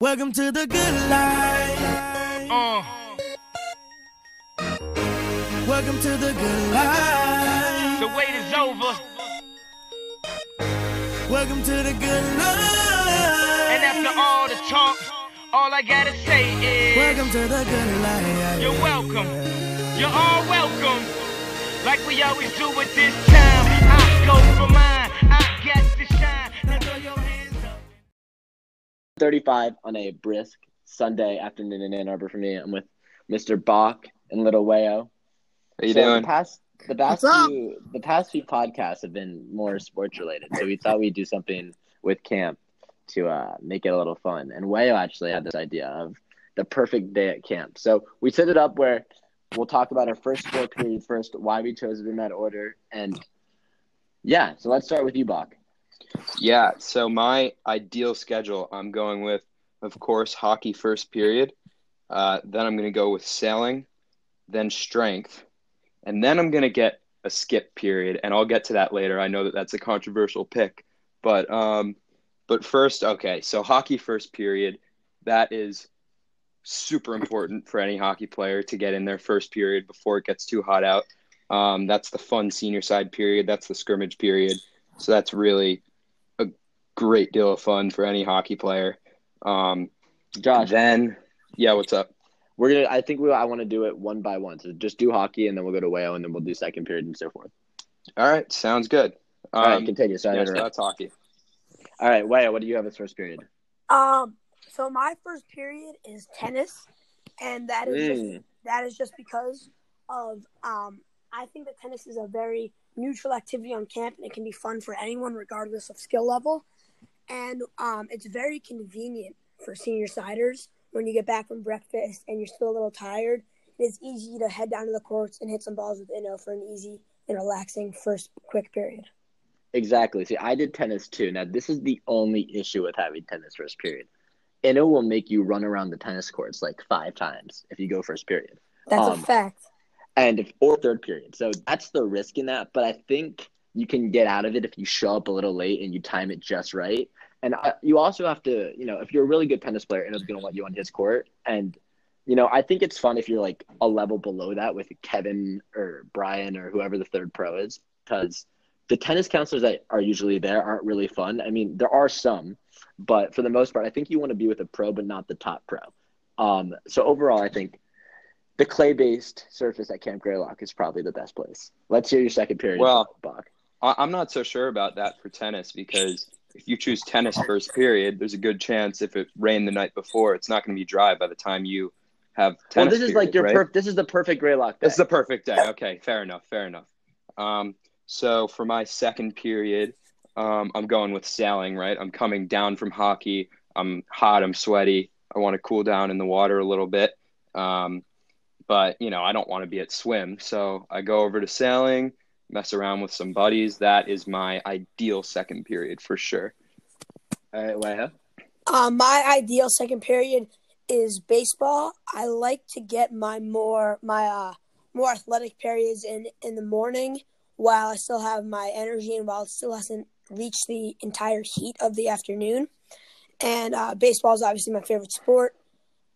Welcome to the good life. Uh, Welcome to the good life. the wait is over. Welcome to the good life. And after all the talk, all I gotta say is Welcome to the good life. You're welcome. You're all welcome. Like we always do at this time. I go for mine. I got to shine. 35 on a brisk Sunday afternoon in Ann Arbor for me. I'm with Mr. Bock and Little Weyo. How you So doing? The past, the past few, the past few podcasts have been more sports related, so we thought we'd do something with camp to uh, make it a little fun. And Weyo actually had this idea of the perfect day at camp. So we set it up where we'll talk about our first four periods first, why we chose it in that order, and yeah. So let's start with you, Bock. Yeah, so my ideal schedule, I'm going with, of course, hockey first period. Uh, then I'm going to go with sailing, then strength, and then I'm going to get a skip period, and I'll get to that later. I know that that's a controversial pick, but um, but first, okay, so hockey first period, that is super important for any hockey player to get in their first period before it gets too hot out. Um, that's the fun senior side period. That's the scrimmage period. So that's really great deal of fun for any hockey player. Um, Josh, then, yeah, what's up? We're gonna. I think we. I want to do it one by one. So just do hockey, and then we'll go to Weyo, and then we'll do second period and so forth. All right, sounds good. All right, Um, continue. Sorry. yeah, so that's hockey. All right, Weyo, what do you have as first period? Um, so my first period is tennis, and that is just, Mm. that is just because of um, I think that tennis is a very neutral activity on camp, and it can be fun for anyone regardless of skill level, and um, it's very convenient for senior siders when you get back from breakfast and you're still a little tired. It's easy to head down to the courts and hit some balls with Inno for an easy and relaxing first quick period. Exactly. See, I did tennis too. Now, this is the only issue with having tennis first period. It will make you run around the tennis courts like five times if you go first period. That's Um, a fact. and if, or third period. So that's the risk in that. But I think you can get out of it if you show up a little late and you time it just right. And uh, you also have to, you know, if you're a really good tennis player, and it's going to let you on his court. And you know, I think it's fun if you're like a level below that with Kevin or Brian or whoever the third pro is, because the tennis counselors that are usually there aren't really fun. I mean, there are some, but for the most part, I think you want to be with a pro, but not the top pro. Um, so overall, I think the clay-based surface at Camp Greylock is probably the best place. Let's hear your second period, Well- Bock. I'm not so sure about that for tennis because if you choose tennis first period, there's a good chance if it rained the night before, it's not going to be dry by the time you have Well, tennis. this is like your right? perf- this is the perfect Greylock day. It's the perfect day. Okay, fair enough. Fair enough. Um, so for my second period, um, I'm going with sailing. Right, I'm coming down from hockey. I'm hot. I'm sweaty. I want to cool down in the water a little bit. Um, but you know, I don't want to be at swim, so I go over to sailing, mess around with some buddies. That is my ideal second period for sure. All right, Weyo. Um, my ideal second period is baseball. I like to get my more my uh more athletic periods in in the morning while I still have my energy and while it still hasn't reached the entire heat of the afternoon. And uh, baseball is obviously my favorite sport,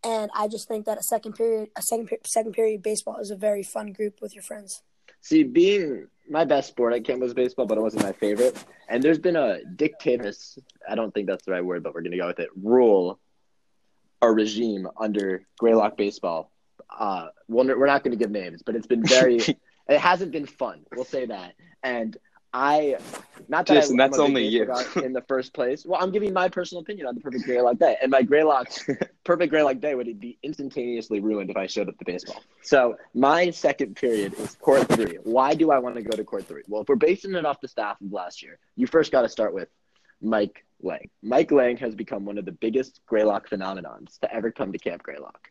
and I just think that a second period a second per- second period baseball is a very fun group with your friends. See, being my best sport at camp was baseball, but it wasn't my favorite. And there's been a dictatorous, I don't think that's the right word, but we're going to go with it, rule or regime under Greylock baseball. Uh, well, we're not going to give names, but it's been very, it hasn't been fun. We'll say that. And I, not that Jason, I, that's only you. in the first place. Well, I'm giving my personal opinion on the perfect Greylock day. And my Greylock, perfect Greylock day would be instantaneously ruined if I showed up to baseball. So my second period is court three. Why do I want to go to court three? Well, if we're basing it off the staff of last year, you first got to start with Mike Lang. Mike Lang has become one of the biggest Greylock phenomenons to ever come to Camp Greylock.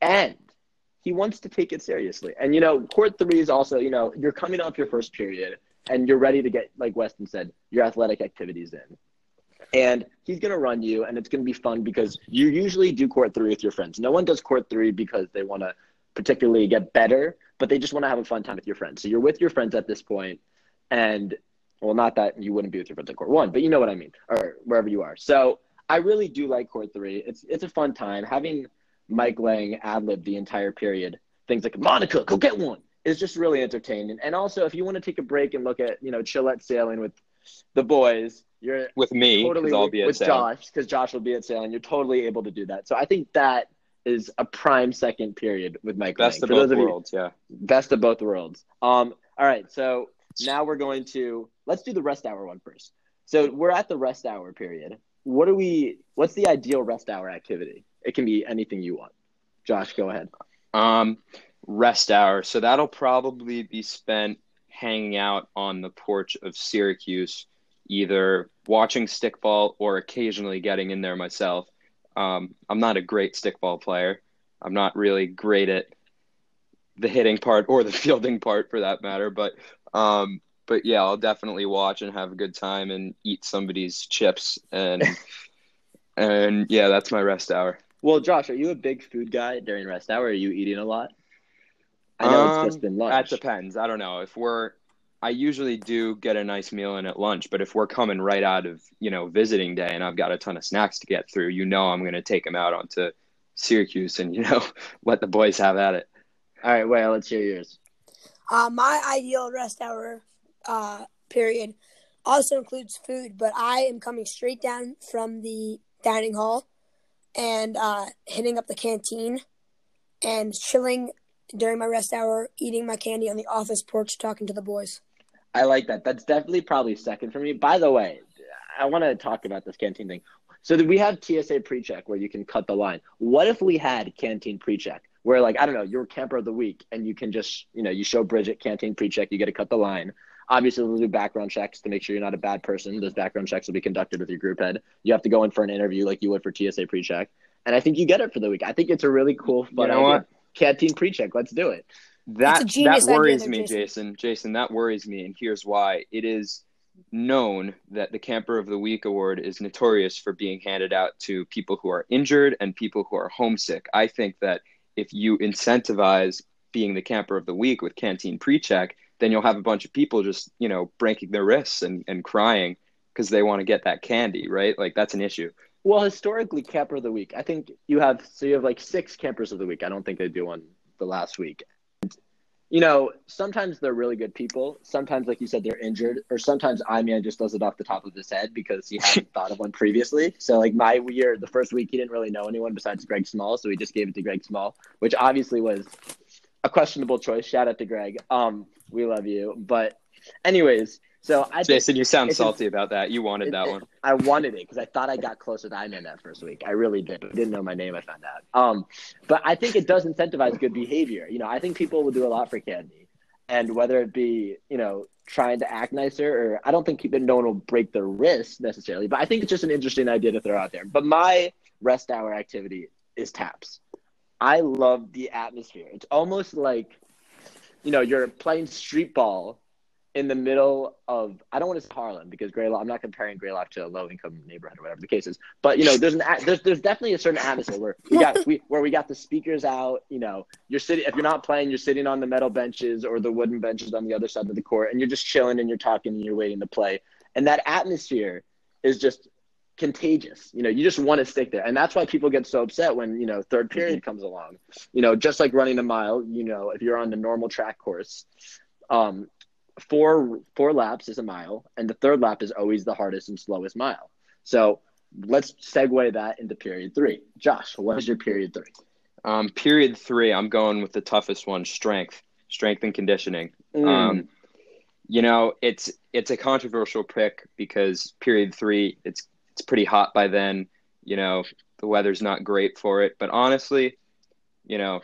And he wants to take it seriously. And, you know, court three is also, you know, you're coming off your first period and you're ready to get, like Weston said, your athletic activities in. And he's going to run you, and it's going to be fun because you usually do court three with your friends. No one does court three because they want to particularly get better, but they just want to have a fun time with your friends. So you're with your friends at this point, and well, not that you wouldn't be with your friends at court one, but you know what I mean, or wherever you are. So I really do like court three. It's it's a fun time. Having Mike Lang ad lib the entire period, things like Monica, go get one, is just really entertaining. And also, if you want to take a break and look at you know chill at sailing with the boys, you're With me, because totally I'll be at with Salem. Josh because Josh will be at sailing. You're totally able to do that. So I think that is a prime second period with Mike Best Lang. of For both those you- worlds, yeah. best of both worlds. Um, all right, so now we're going to let's do the rest hour one first. So we're at the rest hour period. What are we? What's the ideal rest hour activity? It can be anything you want. Josh, go ahead. Um, rest hour. So that'll probably be spent hanging out on the porch of Syracuse, either watching stickball or occasionally getting in there myself. Um, I'm not a great stickball player. I'm not really great at the hitting part or the fielding part for that matter, but um, but yeah, I'll definitely watch and have a good time and eat somebody's chips and and yeah, that's my rest hour. Well, Josh, are you a big food guy during rest hour? Are you eating a lot? I know Um, it's just been That depends. I don't know. If we're, I usually do get a nice meal in at lunch, but if we're coming right out of, you know, visiting day and I've got a ton of snacks to get through, you know, I'm going to take them out onto Syracuse and, you know, let the boys have at it. All right, well, let's hear yours. Uh, my ideal rest hour uh, period also includes food, but I am coming straight down from the dining hall and uh, hitting up the canteen and chilling during my rest hour, eating my candy on the office porch, talking to the boys. I like that. That's definitely probably second for me. By the way, I want to talk about this canteen thing. So that we have TSA pre-check where you can cut the line. What if we had canteen pre-check where like I don't know, you're camper of the week and you can just you know you show Bridget canteen pre-check, you get to cut the line. Obviously, we'll do background checks to make sure you're not a bad person. Those background checks will be conducted with your group head. You have to go in for an interview like you would for TSA pre-check, and I think you get it for the week. I think it's a really cool, fun know idea. what? Canteen pre-check. Let's do it. That, that worries me, Jason. Jason. Jason, that worries me. And here's why. It is known that the Camper of the Week award is notorious for being handed out to people who are injured and people who are homesick. I think that if you incentivize being the Camper of the Week with Canteen Pre-Check, then you'll have a bunch of people just, you know, breaking their wrists and, and crying because they want to get that candy, right? Like that's an issue. Well, historically, camper of the week. I think you have so you have like six campers of the week. I don't think they do one the last week. You know, sometimes they're really good people. Sometimes, like you said, they're injured, or sometimes I Iman just does it off the top of his head because he hadn't thought of one previously. So, like my year, the first week, he didn't really know anyone besides Greg Small, so he just gave it to Greg Small, which obviously was a questionable choice. Shout out to Greg. Um, we love you, but anyways, so I think- Jason, you sound salty about that. You wanted that one. I wanted it because I thought I got close with Iman that first week. I really did. I didn't know my name. I found out. Um, but I think it does incentivize good behavior. You know, I think people will do a lot for candy, and whether it be you know trying to act nicer, or I don't think people, no one will break their wrist necessarily. But I think it's just an interesting idea to throw out there. But my rest hour activity is taps. I love the atmosphere. It's almost like, you know, you're playing street ball in the middle of I don't want to say Harlem because Greylock. I'm not comparing Greylock to a low income neighborhood or whatever the case is. But you know, there's an there's there's definitely a certain atmosphere where we got we where we got the speakers out. You know, you're sitting if you're not playing, you're sitting on the metal benches or the wooden benches on the other side of the court, and you're just chilling and you're talking and you're waiting to play. And that atmosphere is just contagious. You know, you just want to stick there. And that's why people get so upset when, you know, third period comes along. You know, just like running a mile, you know, if you're on the normal track course, um, four four laps is a mile, and the third lap is always the hardest and slowest mile. So let's segue that into period three. Josh, what is your period three? Um, period three, I'm going with the toughest one: strength, strength and conditioning. Mm. Um, you know, it's it's a controversial pick because period three, it's it's pretty hot by then. You know, the weather's not great for it, but honestly, you know,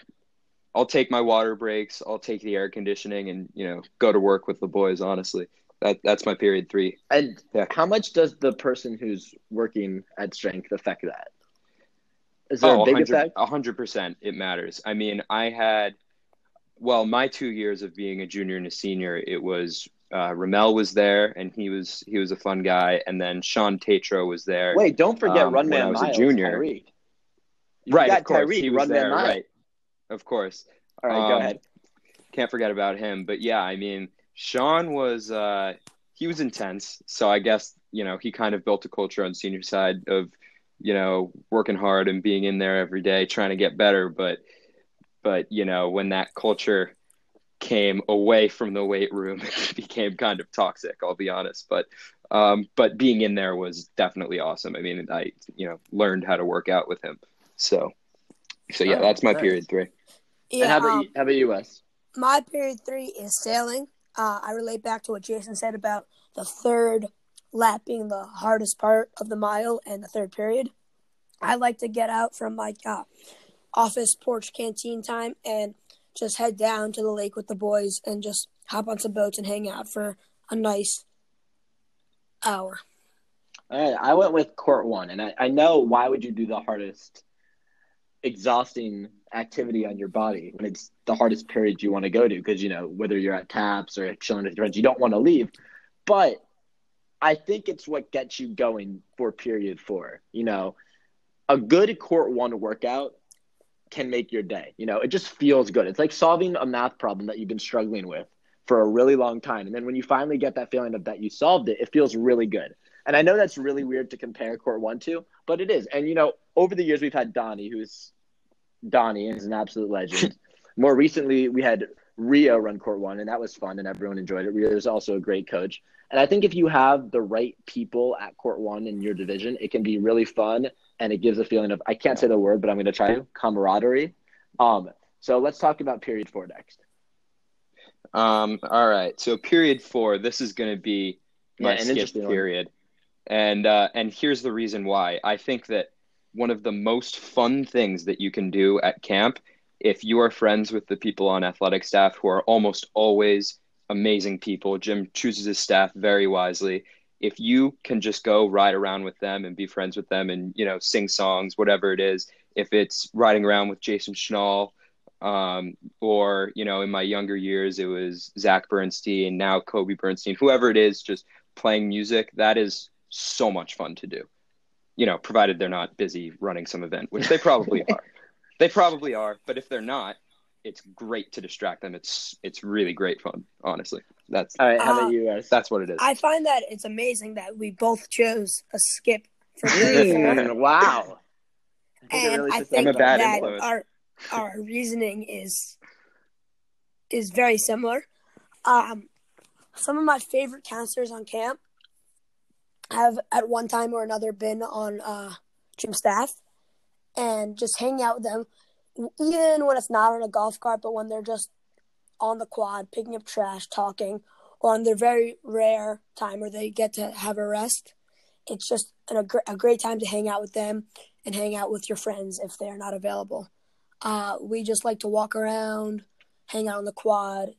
I'll take my water breaks, I'll take the air conditioning, and you know, go to work with the boys. Honestly, that that's my period three. and Yeah. how much does the person who's working at strength affect that? Is there Oh, a big 100 effect? A hundred percent, it matters. I mean, I had, well, my two years of being a junior and a senior, it was uh, Ramel was there, and he was he was a fun guy, and then Sean Tatro was there. Wait, don't forget Um, Run when I Man was a junior. Tyreek. Right, of course, Tyreek, he was Run there. Man Miles. Right, of course. All right, Um, go ahead. Can't forget about him. But yeah, I mean, Sean was uh, he was intense. So I guess you know he kind of built a culture on senior side of you know, working hard and being in there every day trying to get better. But, but, you know, when that culture came away from the weight room, it became kind of toxic, I'll be honest. But, um, but being in there was definitely awesome. I mean, I, you know, learned how to work out with him. So, so yeah, Oh, that's my nice. period three. and Yeah, how about um, you, how about you, Wes? my period three is sailing. Uh, I relate back to what Jason said about the third lap being the hardest part of the mile and the third period. I like to get out from my uh, office porch canteen time and just head down to the lake with the boys and just hop on some boats and hang out for a nice hour. All right, I went with court one, and I, I know why would you do the hardest, exhausting activity on your body when it's the hardest period you want to go to? Because you know whether you're at taps or chilling with your friends, you don't want to leave. But I think it's what gets you going for period four. You know, a good court one workout can make your day. You know, it just feels good. It's like solving a math problem that you've been struggling with for a really long time, and then when you finally get that feeling of that you solved it, it feels really good. And I know that's really weird to compare court one to, but it is. And you know, over the years we've had Donnie, who's Donnie is an absolute legend. More recently, we had Rio run court one, and that was fun, and everyone enjoyed it. Rio is also a great coach. And I think if you have the right people at court one in your division, it can be really fun, and it gives a feeling of I can't say the word, but I'm going to try camaraderie. Um, so let's talk about period four next. Um, all right. So period four, this is going to be my Yeah, an skip interesting one. period. And uh, and here's the reason why. I think that one of the most fun things that you can do at camp, if you are friends with the people on athletic staff who are almost always amazing people, Jim chooses his staff very wisely. If you can just go ride around with them and be friends with them and you know sing songs, whatever it is, if it's riding around with Jason Schnall, um, or you know in my younger years it was Zach Bernstein, and now Kobe Bernstein, whoever it is, just playing music. That is so much fun to do. You know, provided they're not busy running some event, which they probably are. They probably are, but if they're not, it's great to distract them. It's it's really great fun, honestly. That's All right, how Uh, about you guys? that's what it is. I find that it's amazing that we both chose a skip for period. Mm, wow. I and really I think I'm a bad that influence. our our reasoning is is very similar. Um, some of my favorite counselors on camp have at one time or another been on uh, gym staff, and just hang out with them, even when it's not on a golf cart, but when they're just on the quad picking up trash, talking, or on their very rare time where they get to have a rest. It's just an, a, gr- a great time to hang out with them and hang out with your friends if they're not available. Uh, we just like to walk around, hang out on the quad,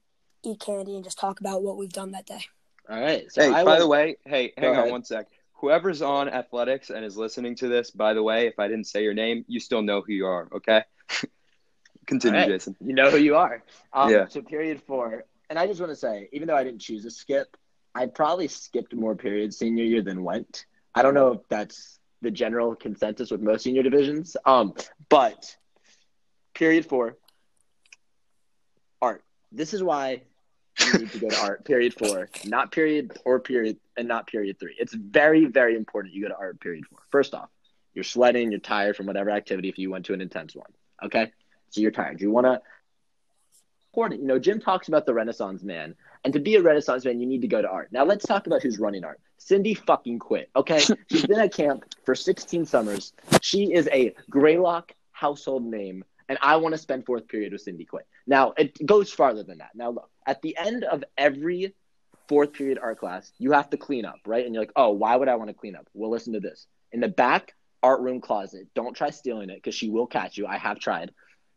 eat candy, and just talk about what we've done that day. All right. So Hey, I by went- the way, hey, Go hang on ahead. one sec. Whoever's on athletics and is listening to this, by the way, if I didn't say your name, you still know who you are, okay? Continue, right. Jason. You know who you are. Um, Yeah. So period four, and I just want to say, even though I didn't choose a skip, I probably skipped more periods senior year than went. I don't know if that's the general consensus with most senior divisions. Um, but period four, art. This is why you need to go to art. Period four, not period or period, and not period three. It's very, very important you go to art. Period four. First off, you're sweating, you're tired from whatever activity if you went to an intense one. Okay, so you're tired. You want to important. You know, Jim talks about the Renaissance man, and to be a Renaissance man, you need to go to art. Now let's talk about who's running art. Cindy fucking quit. Okay, she's been at camp for 16 summers. She is a Greylock household name, and I want to spend fourth period with Cindy quit. Now it goes farther than that. Now look, at the end of every fourth period art class, you have to clean up, right? And you're like, oh, why would I want to clean up? Well, listen to this. In the back art room closet, don't try stealing it because she will catch you. I have tried.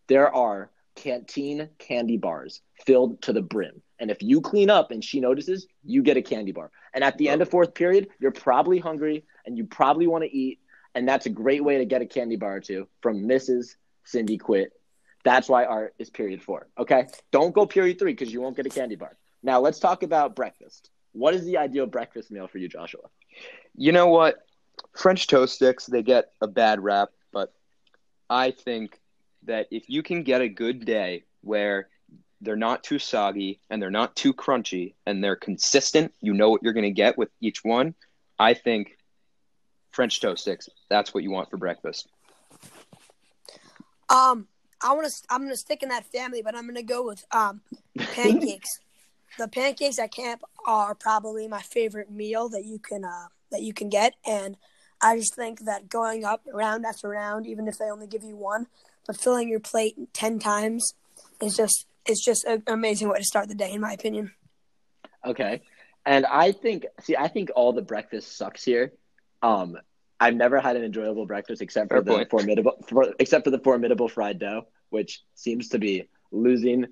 There are canteen candy bars filled to the brim. And if you clean up and she notices, you get a candy bar. And at the end of oh. fourth period, you're probably hungry and you probably want to eat. And that's a great way to get a candy bar or two from Mrs. Cindy Quit. That's why art is period four. Okay. Don't go period three because you won't get a candy bar. Now let's talk about breakfast. What is the ideal breakfast meal for you, Joshua? You know what? French toast sticks, they get a bad rap, but I think that if you can get a good day where they're not too soggy and they're not too crunchy and they're consistent, you know what you're going to get with each one. I think French toast sticks. That's what you want for breakfast. Um, I want to. I'm gonna stick in that family, but I'm gonna go with um pancakes. the pancakes at camp are probably my favorite meal that you can uh that you can get, and I just think that going up round after round, even if they only give you one, but filling your plate ten times is just is just an amazing way to start the day, in my opinion. Okay. And I think, see, I think all the breakfast sucks here. Um, I've never had an enjoyable breakfast except for Fair the point. formidable, for, except for the formidable fried dough, which seems to be losing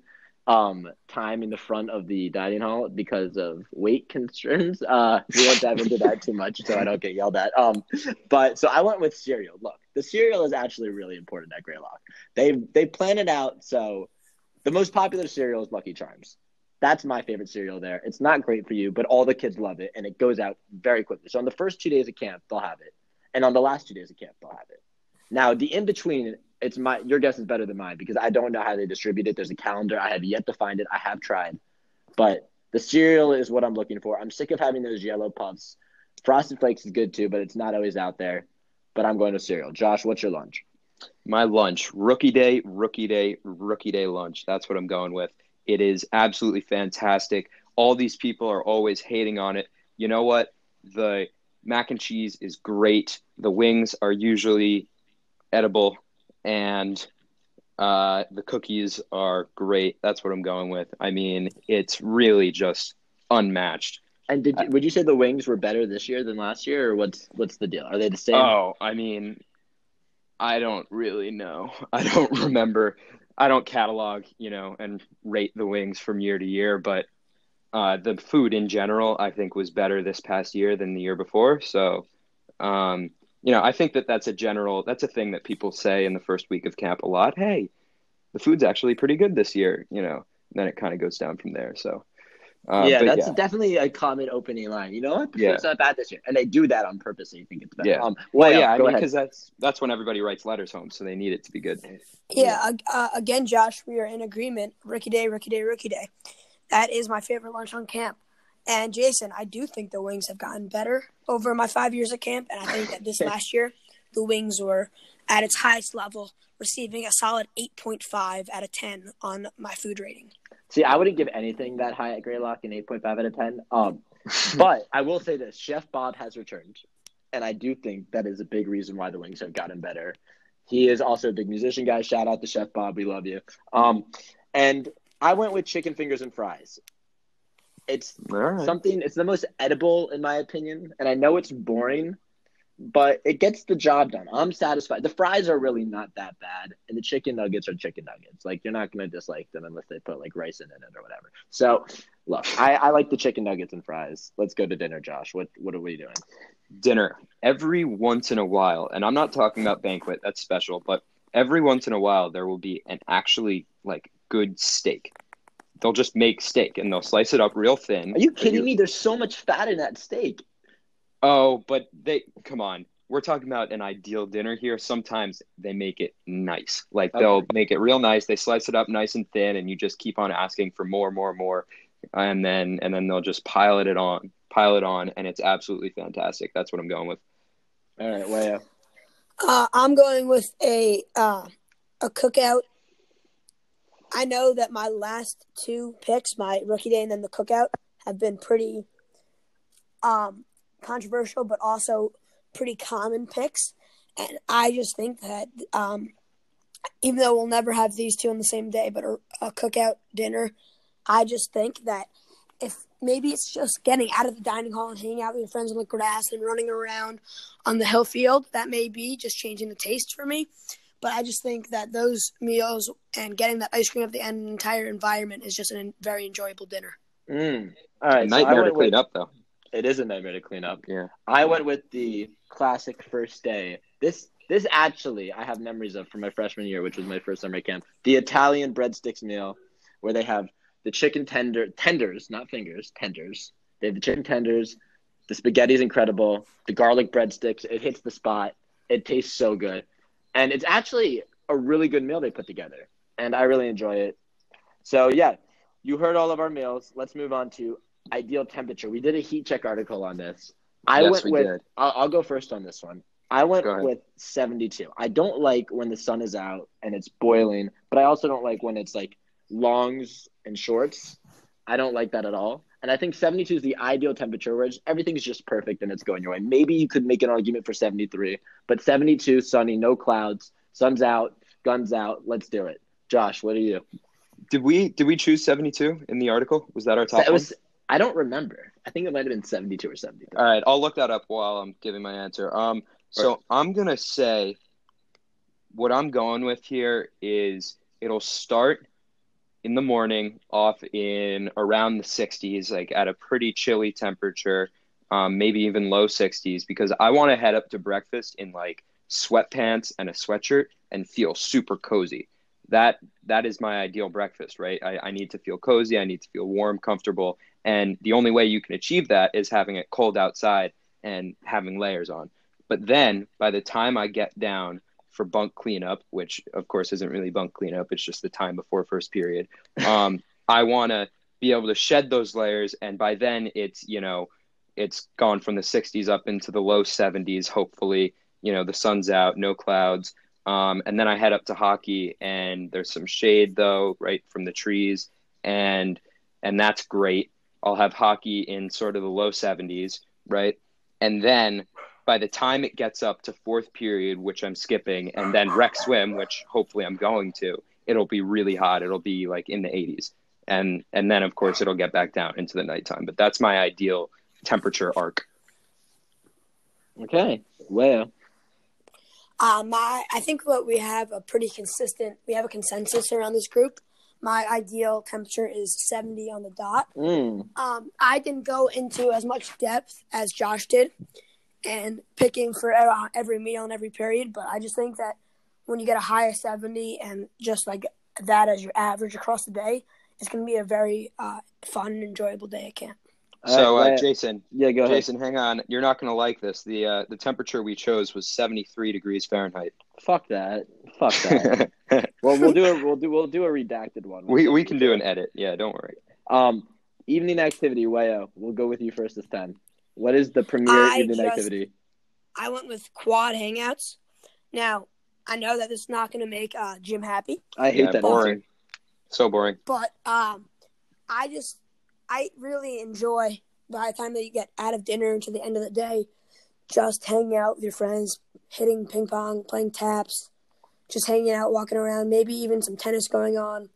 um time in the front of the dining hall because of weight concerns. Uh, we won't dive into that too much, so I don't get yelled at. Um, but so I went with cereal. Look, the cereal is actually really important at Greylock. They they plan it out so the most popular cereal is Lucky Charms. That's my favorite cereal there. It's not great for you, but all the kids love it and it goes out very quickly. So on the first two days of camp, they'll have it. And on the last two days of camp, they'll have it. Now the in between, it's my your guess is better than mine because I don't know how they distribute it. There's a calendar. I have yet to find it. I have tried. But the cereal is what I'm looking for. I'm sick of having those yellow puffs. Frosted Flakes is good too, but it's not always out there. But I'm going to cereal. Josh, what's your lunch? My lunch, rookie day, rookie day, rookie day lunch. That's what I'm going with. It is absolutely fantastic. All these people are always hating on it. You know what? The mac and cheese is great. The wings are usually edible, and uh, the cookies are great. That's what I'm going with. I mean, it's really just unmatched. And did you, would you say the wings were better this year than last year, or what's what's the deal? Are they the same? Oh, I mean, I don't really know. I don't remember. I don't catalog, you know, and rate the wings from year to year, but uh, the food in general, I think, was better this past year than the year before. So, um, you know, I think that that's a general, that's a thing that people say in the first week of camp a lot. Hey, the food's actually pretty good this year, you know. And then it kind of goes down from there. So, uh, yeah, that's yeah. definitely a common opening line. You know what? Yeah. It's not bad this year, and they do that on purpose. So you think it's better. Yeah. Um, Well, Leo, yeah, I mean, because that's that's when everybody writes letters home, so they need it to be good. Yeah, ag- uh, again, Josh, we are in agreement. Rookie day, rookie day, rookie day. That is my favorite lunch on camp. And Jason, I do think the wings have gotten better over my five years at camp, and I think that this last year, the wings were at its highest level, receiving a solid 8.5 out of 10 on my food rating. See, I wouldn't give anything that high at Greylock an 8.5 out of 10. Um, but I will say this Chef Bob has returned. And I do think that is a big reason why the wings have gotten better. He is also a big musician guy. Shout out to Chef Bob. We love you. Um, and I went with chicken fingers and fries. It's right. something, it's the most edible, in my opinion. And I know it's boring, but it gets the job done. I'm satisfied. The fries are really not that bad, and the chicken nuggets are chicken nuggets. Like you're not gonna dislike them unless they put like rice in it or whatever. So, look, I, I like the chicken nuggets and fries. Let's go to dinner, Josh. What what are we doing? dinner every once in a while, and I'm not talking about banquet, that's special, but every once in a while there will be an actually like good steak. They'll just make steak and they'll slice it up real thin. Are you kidding me? There's so much fat in that steak. Oh, but they come on. We're talking about an ideal dinner here. Sometimes they make it nice. Like they'll make it real nice. They slice it up nice and thin and you just keep on asking for more, more, more. And then and then they'll just pile it on, pile it on, and it's absolutely fantastic. That's what I'm going with. All right, Weyo. Uh, I'm going with a uh, a cookout. I know that my last two picks, my rookie day and then the cookout, have been pretty um, controversial, but also pretty common picks. And I just think that um, even though we'll never have these two on the same day, but a, a cookout dinner, I just think that if maybe it's just getting out of the dining hall and hanging out with your friends on the grass and running around on the hill field, that may be just changing the taste for me. But I just think that those meals and getting that ice cream at the end of the entire environment is just a very enjoyable dinner. Mm. All right, so I Nightmare to went clean with, up though. It is a nightmare to clean up. Yeah. I went with the classic first day. This this actually I have memories of from my freshman year, which was my first summer camp. The Italian breadsticks meal, where they have the chicken tender tenders, not fingers, tenders. They have the chicken tenders. The spaghetti's incredible. The garlic breadsticks, it hits the spot. It tastes so good, and it's actually a really good meal they put together, and I really enjoy it. So yeah, you heard all of our meals. Let's move on to ideal temperature. We did a heat check article on this. I Yes, went we with. I'll, I'll go first on this one. I went with 72. I don't like when the sun is out and it's boiling, but I also don't like when it's like longs and shorts. I don't like that at all. And I think 72 is the ideal temperature where everything's just perfect and it's going your way. Maybe you could make an argument for 73, but 72, sunny, no clouds, sun's out, guns out. Let's do it. Josh, what are you? Did we did we choose 72 in the article? Was that our top it was. one? I don't remember. I think it might have been 72 or 73. All right, I'll look that up while I'm giving my answer. Um, so I'm gonna say what I'm going with here is it'll start in the morning off in around the 60s, like at a pretty chilly temperature, um, maybe even low 60s, because I want to head up to breakfast in like sweatpants and a sweatshirt and feel super cozy. That that is my ideal breakfast, right? I, I need to feel cozy, I need to feel warm, comfortable, and the only way you can achieve that is having it cold outside and having layers on. But then by the time I get down for bunk cleanup, which of course isn't really bunk cleanup, it's just the time before first period. Um, I want to be able to shed those layers, and by then it's you know it's gone from the 60s up into the low 70s. Hopefully, you know the sun's out, no clouds, um, and then I head up to hockey, and there's some shade though, right from the trees, and and that's great. I'll have hockey in sort of the low 70s, right, and then by the time it gets up to fourth period, which I'm skipping, and then rec swim, which hopefully I'm going to, it'll be really hot. It'll be like in the 80s, and and then of course it'll get back down into the nighttime. But that's my ideal temperature arc. Okay. Well, Uh, my, I think what we have a pretty consistent. We have a consensus around this group. My ideal temperature is 70 on the dot. mm, Um, I didn't go into as much depth as Josh did, and picking for uh, every meal and every period. But I just think that when you get a high of 70 and just like that as your average across the day, it's going to be a very uh, fun and enjoyable day at camp. So, uh, Jason, yeah, go ahead. Jason, hang on. You're not going to like this. The uh, the temperature we chose was 73 degrees Fahrenheit. Fuck that. Fuck that. well, we'll do a we'll do we'll do a redacted one. we we can do an edit. Yeah, don't worry. Um, evening activity. Weyo, we'll go with you first this time. What is the premier I evening just- activity? I went with quad hangouts. Now, I know that it's not going to make uh, Jim happy, I hate Yeah, that. boring. answer. So boring. but um, I just I really enjoy by the time that you get out of dinner into the end of the day, just hanging out with your friends, hitting ping pong, playing taps, just hanging out, walking around, maybe even some tennis going on,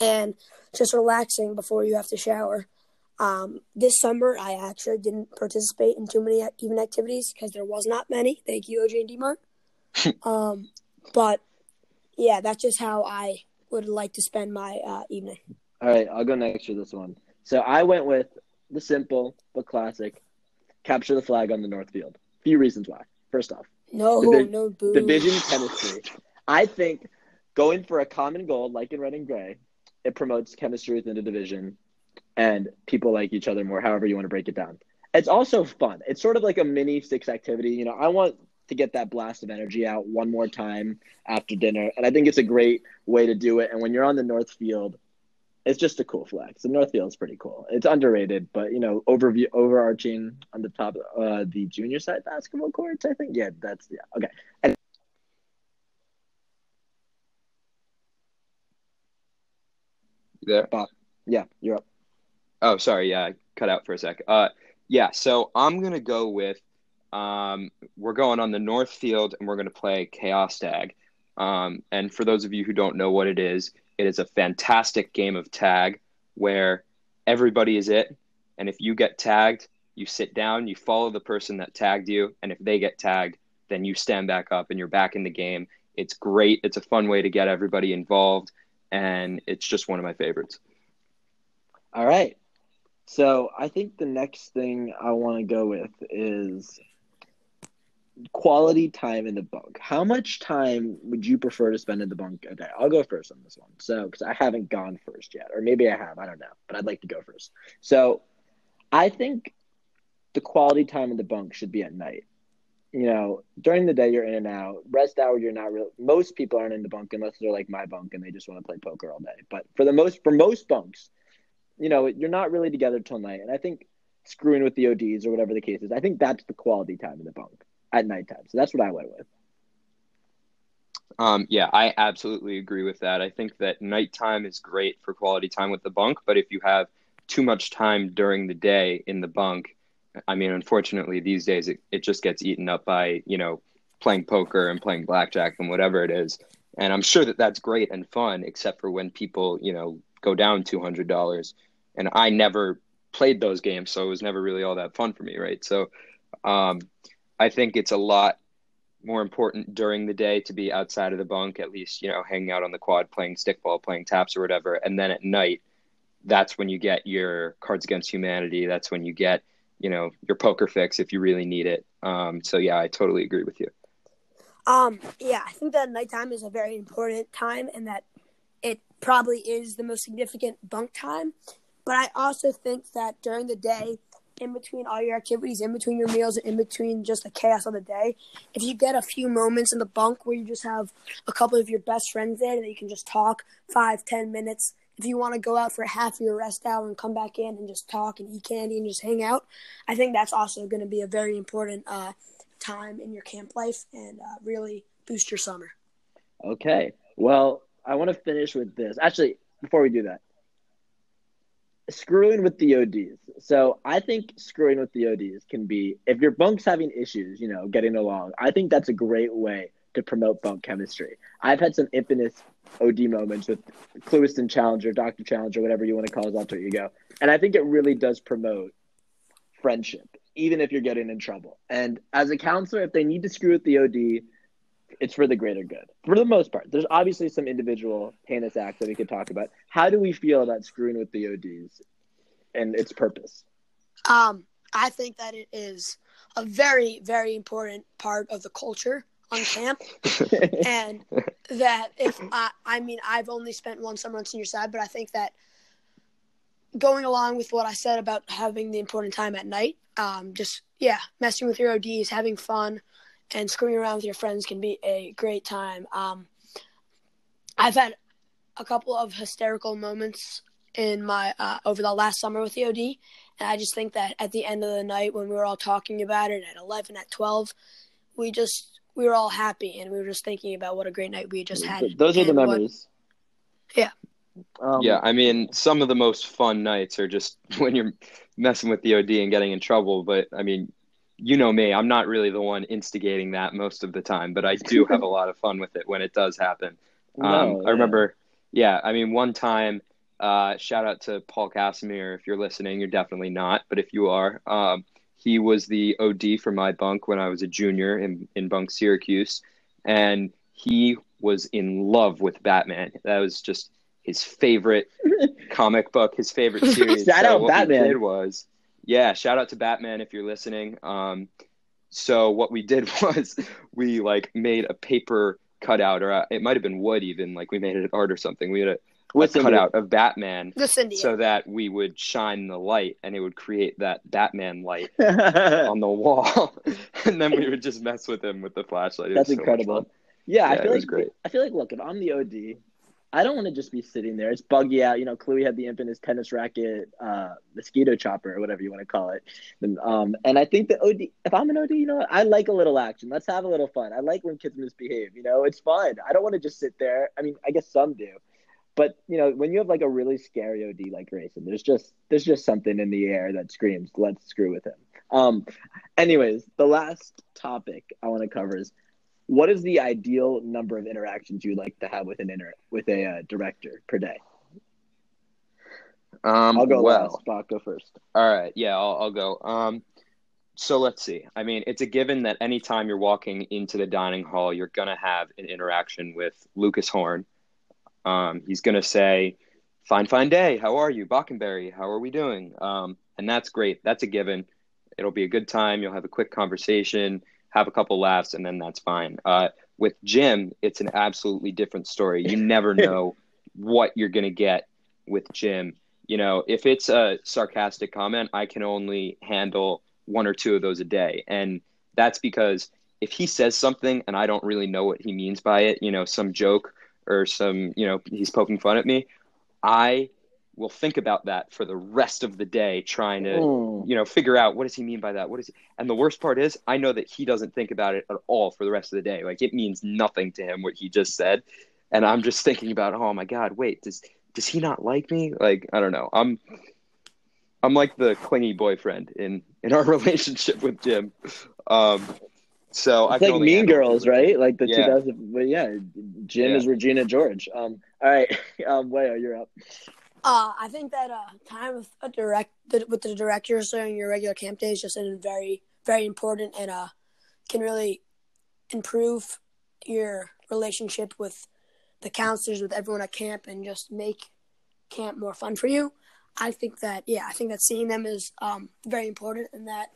and just relaxing before you have to shower. Um, this summer, I actually didn't participate in too many even activities because there was not many. Thank you, OJ and D-Mark. um, but yeah, that's just how I would like to spend my uh, evening. All right, I'll go next for this one. So I went with the simple but classic capture the flag on the North Field. Few reasons why. First off, No, Divi- no boo. division chemistry. I think going for a common goal, like in red and gray, it promotes chemistry within the division, and people like each other more. However you want to break it down. It's also fun. It's sort of like a mini six activity. You know, I want to get that blast of energy out one more time after dinner, and I think it's a great way to do it. And when you're on the North Field, it's just a cool flex. The North Field is pretty cool. It's underrated, but you know, overview overarching on the top, uh, the junior side basketball courts. I think, yeah, that's yeah, okay. And You there? yeah, you're up. Oh, sorry. Yeah, I cut out for a sec. Uh, yeah. So I'm gonna go with. Um, we're going on the north field, and we're gonna play Chaos Tag. Um, and for those of you who don't know what it is, it is a fantastic game of tag where everybody is it, and if you get tagged, you sit down, you follow the person that tagged you, and if they get tagged, then you stand back up and you're back in the game. It's great. It's a fun way to get everybody involved, and it's just one of my favorites. All right. So I think the next thing I want to go with is quality time in the bunk. How much time would you prefer to spend in the bunk a day? I'll go first on this one. So, because I haven't gone first yet, or maybe I have, I don't know, but I'd like to go first. So, I think the quality time in the bunk should be at night. You know, during the day you're in and out. Rest hour you're not real. Most people aren't in the bunk unless they're like my bunk and they just want to play poker all day. But for the most, for most bunks, you know, you're not really together till night. And I think screwing with the ODs or whatever the case is. I think that's the quality time in the bunk at nighttime. So that's what I went with. Um, yeah, I absolutely agree with that. I think that nighttime is great for quality time with the bunk, but if you have too much time during the day in the bunk, I mean, unfortunately, these days it, it just gets eaten up by, you know, playing poker and playing blackjack and whatever it is. And I'm sure that that's great and fun, except for when people, you know, go down $200. And I never played those games, so it was never really all that fun for me, right? So um, I think it's a lot more important during the day to be outside of the bunk, at least, you know, hanging out on the quad, playing stickball, playing taps or whatever. And then at night, that's when you get your Cards Against Humanity. That's when you get, you know, your poker fix if you really need it. Um, so yeah, I totally agree with you. Um, yeah, I think that nighttime is a very important time and that probably is the most significant bunk time. But I also think that during the day, in between all your activities, in between your meals, in between just the chaos of the day, if you get a few moments in the bunk where you just have a couple of your best friends there and you can just talk five, ten minutes. If you want to go out for half your rest hour and come back in and just talk and eat candy and just hang out, I think that's also going to be a very important uh, time in your camp life and uh, really boost your summer. Okay. Well, I want to finish with this. Actually, before we do that, screwing with the ODs. So I think screwing with the ODs can be if your bunk's having issues, you know, getting along. I think that's a great way to promote bunk chemistry. I've had some infamous OD moments with Clewiston Challenger, Dr. Challenger, whatever you want to call his alter ego. And I think it really does promote friendship, even if you're getting in trouble. And as a counselor, if they need to screw with the OD, it's for the greater good for the most part. There's obviously some individual heinous acts that we could talk about. How do we feel about screwing with the ODs and its purpose? Um, I think that it is a very, very important part of the culture on camp, and that if I, I mean, I've only spent one summer on senior side, but I think that going along with what I said about having the important time at night, um, just yeah, messing with your ODs, having fun, and screwing around with your friends can be a great time. Um, I've had a couple of hysterical moments in my uh, over the last summer with the OD, and I just think that at the end of the night when we were all talking about it at eleven, at twelve, we just we were all happy and we were just thinking about what a great night we just had. Those are the and what- memories. Yeah. Um, yeah, I mean, some of the most fun nights are just when you're messing with the OD and getting in trouble. But I mean, you know me, I'm not really the one instigating that most of the time, but I do have a lot of fun with it when it does happen. no, Um, yeah. I remember, yeah, I mean, one time, uh, shout out to Paul Casimir. If you're listening, you're definitely not, but if you are, um, he was the OD for my bunk when I was a junior in, in bunk Syracuse, and he was in love with Batman. That was just his favorite comic book, his favorite series. Shout out what we Batman. was, yeah, shout out to Batman if you're listening. Um, so what we did was we like made a paper cutout, or uh, it might have been wood even. Like we made it art or something. We had a, a With Cindy. cutout of Batman so that we would shine the light and it would create that Batman light on the wall. and then we would just mess with him with the flashlight. It That's was so much incredible. fun. Yeah, I feel it like was great. I feel like look, if I'm the OD, I don't want to just be sitting there. It's buggy out. You know, Chloe had the infamous tennis racket, uh, mosquito chopper, or whatever you want to call it. And, um, and I think the OD, if I'm an OD, you know? I like a little action. Let's have a little fun. I like when kids misbehave. You know, it's fun. I don't want to just sit there. I mean, I guess some do, but you know, when you have like a really scary OD like Grayson, there's just there's just something in the air that screams, "Let's screw with him." Um, anyways, the last topic I want to cover is what is the ideal number of interactions you'd like to have with an inter with a uh, director per day? Um, I'll go well, last. Spock, go first. All right, yeah, I'll, I'll go. Um, so let's see. I mean, it's a given that anytime you're walking into the dining hall, you're gonna have an interaction with Lucas Horn. Um, he's gonna say, "Fine, fine day. How are you, Bockenberry? How are we doing?" Um, and that's great. That's a given. It'll be a good time. You'll have a quick conversation, have a couple laughs, and then that's fine. Uh, with Jim, it's an absolutely different story. You never know what you're gonna get with Jim you know, if it's a sarcastic comment, I can only handle one or two of those a day. And that's because if he says something and I don't really know what he means by it, you know, some joke or some, you know, he's poking fun at me, I will think about that for the rest of the day, trying to Mm. you know figure out what does he mean by that. What is? He? And the worst part is, I know that he doesn't think about it at all for the rest of the day. Like it means nothing to him what he just said, and I'm just thinking about, oh my god, wait, does does he not like me? Like I don't know. I'm I'm like the clingy boyfriend in in our relationship with Jim. Um, so I It's can like Mean Girls, right? Like the Yeah. 2000. But yeah, Jim Yeah. is Regina George. Um, all right, um, Weyo, you're up. Uh, I think that uh, time with a direct with the directors during your regular camp day is just a very very important and uh can really improve your relationship with the counselors with everyone at camp and just make camp more fun for you. I think that yeah, I think that seeing them is um, very important and that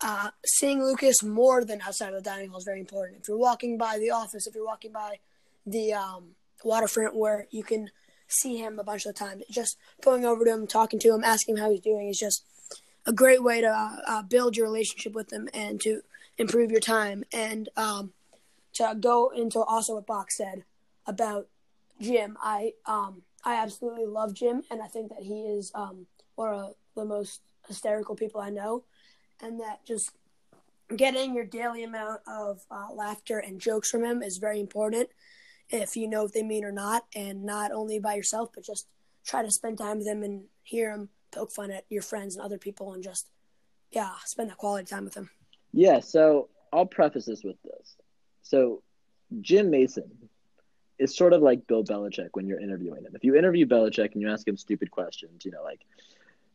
uh, seeing Lucas more than outside of the dining hall is very important. If you're walking by the office, if you're walking by the um, waterfront where you can see him a bunch of the time, just going over to him, talking to him, asking him how he's doing is just a great way to uh, uh, build your relationship with him and to improve your time. And um, to go into also what Bock said about Jim, I um, I absolutely love Jim, and I think that he is um, one of the most hysterical people I know, and that just getting your daily amount of uh, laughter and jokes from him is very important if you know what they mean or not, and not only by yourself, but just try to spend time with them and hear them poke fun at your friends and other people, and just yeah, spend that quality time with them. Yeah, so I'll preface this with this. So Jim Mason is sort of like Bill Belichick when you're interviewing him. If you interview Belichick and you ask him stupid questions, you know, like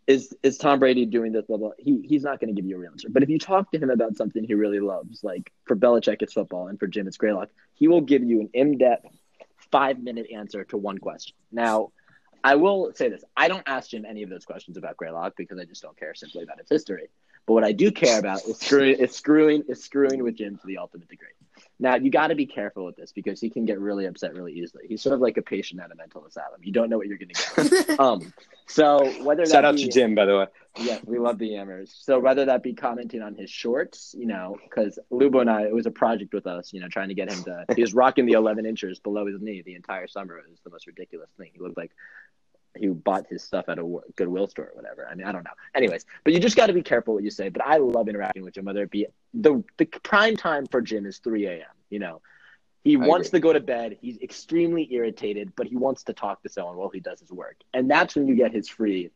is is Tom Brady doing this blah blah, he he's not going to give you a real answer. But if you talk to him about something he really loves, like for Belichick it's football and for Jim it's Greylock, he will give you an in-depth 5-minute answer to one question. Now, I will say this. I don't ask Jim any of those questions about Greylock because I just don't care simply about its history. But what I do care about is screwing, is screwing, is screwing with Jim to the ultimate degree. Now you got to be careful with this because he can get really upset really easily. He's sort of like a patient at a mental asylum. You don't know what you're going to get. um, so whether Shout that out be, to Jim, by the way. Yes, we love the Yammers. So whether that be commenting on his shorts, you know, because Lubo and I, it was a project with us, you know, trying to get him to. He was rocking the 11 inches below his knee the entire summer. It was the most ridiculous thing. He looked like he bought his stuff at a Goodwill store or whatever. I mean, I don't know. Anyways, but you just got to be careful what you say. But I love interacting with Jim, whether it be the the prime time for Jim is 3 a.m. You know, he I wants agree. to go to bed. He's extremely irritated, but he wants to talk to someone while he does his work, and that's when you get his free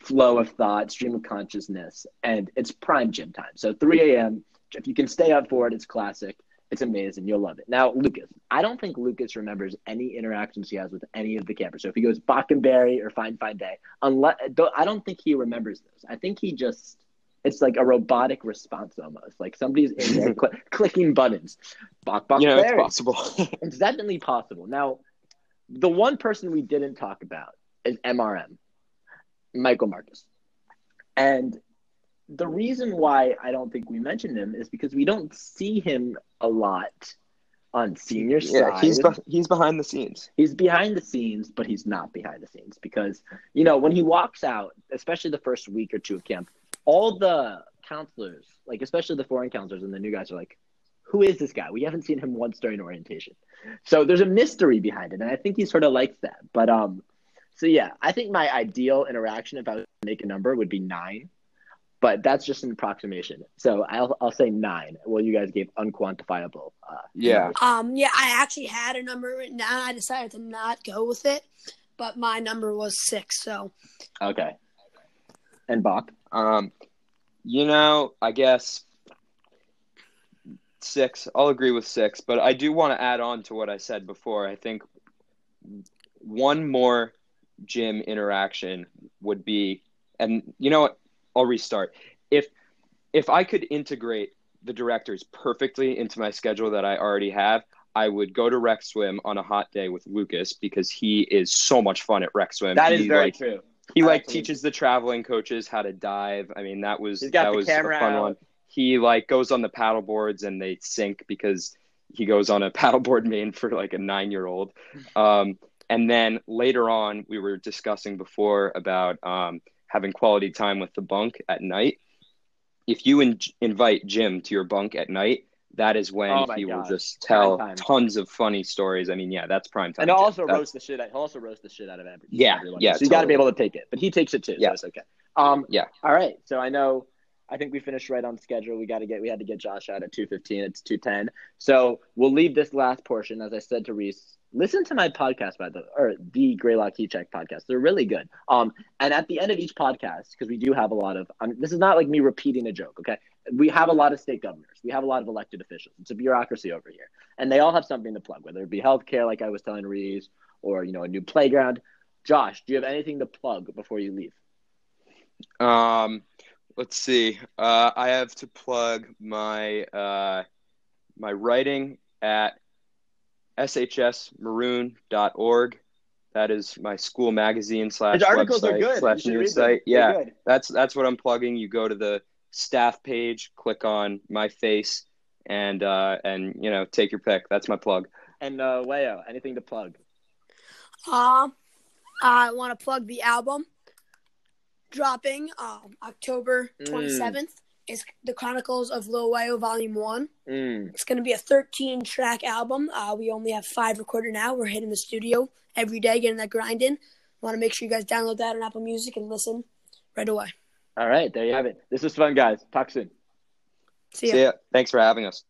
flow of thought, stream of consciousness, and it's prime Jim time. So 3 a.m. If you can stay up for it, it's classic. It's amazing. You'll love it. Now, Lucas, I don't think Lucas remembers any interactions he has with any of the campers. So if he goes Bach and Berry or Fine Fine Day, unless I don't think he remembers those. I think he just it's like a robotic response almost. Like somebody's in there cl- clicking buttons. Bach Bach know, it's possible. It's definitely possible. Now, the one person we didn't talk about is MRM, Michael Marcus. And the reason why I don't think we mentioned him is because we don't see him a lot on senior yeah, side. he's be- he's behind the scenes. He's behind the scenes, but he's not behind the scenes because, you know, when he walks out, especially the first week or two of camp, all the counselors, like especially the foreign counselors and the new guys are like, who is this guy? We haven't seen him once during orientation. So there's a mystery behind it. And I think he sort of likes that. But, um, so yeah, I think my ideal interaction if I was to make a number would be nine, but that's just an approximation. So I'll, I'll say nine. Well, you guys gave unquantifiable. Uh, Yeah. numbers. Um, yeah, I actually had a number written down. I decided to not go with it, but my number was six. So Okay. And Bock? Um, you know, I guess six. I'll agree with six, but I do want to add on to what I said before. I think one more Jim interaction would be, and you know what? I'll restart. If if I could integrate the directors perfectly into my schedule that I already have, I would go to rec swim on a hot day with Lucas because he is so much fun at rec swim. That is He, very like, true. he like Absolutely. teaches the traveling coaches how to dive. I mean, that was that was a fun out. one. He like goes on the paddle boards and they sink because he goes on a paddleboard main for like a nine year old. Um, and then later on, we were discussing before about um, having quality time with the bunk at night. If you in- invite Jim to your bunk at night, that is when Oh he will just tell tons of funny stories. I mean, yeah, that's prime time. And he'll also That's- roast the shit. Out, he'll also roast the shit out of every, Yeah, everyone. yeah, So you got to be able to take it, but he takes it too. Yeah. So it's okay. Um. Yeah. All right. So I know. I think we finished right on schedule. We got to get. We had to get Josh out at two fifteen. It's two ten. So we'll leave this last portion, as I said to Reese. Listen to my podcast by the or the Greylock Key Check podcast. They're really good. Um. And at the end of each podcast, because we do have a lot of. Um, this is not like me repeating a joke. Okay. We have a lot of state governors. We have a lot of elected officials. It's a bureaucracy over here, and they all have something to plug, whether it be healthcare, like I was telling Reese, or you know a new playground. Josh, do you have anything to plug before you leave? Um, let's see. Uh, I have to plug my uh, my writing at shsmaroon.org. That is my school magazine slash His articles website are good. Slash should news site. Yeah, that's that's what I'm plugging. You go to the staff page, click on my face, and uh, and you know take your pick. That's my plug. And uh, Weyo, anything to plug? Um, I want to plug the album dropping um, October Mm. 27th. It's the Chronicles of Lil Weyo Volume 1. Mm. It's going to be a 13 track album. Uh, we only have five recorded now. We're hitting the studio every day, getting that grind in. Want to make sure you guys download that on Apple Music and listen right away. All right, there you have it. This was fun, guys. Talk soon. See ya. See ya. Thanks for having us.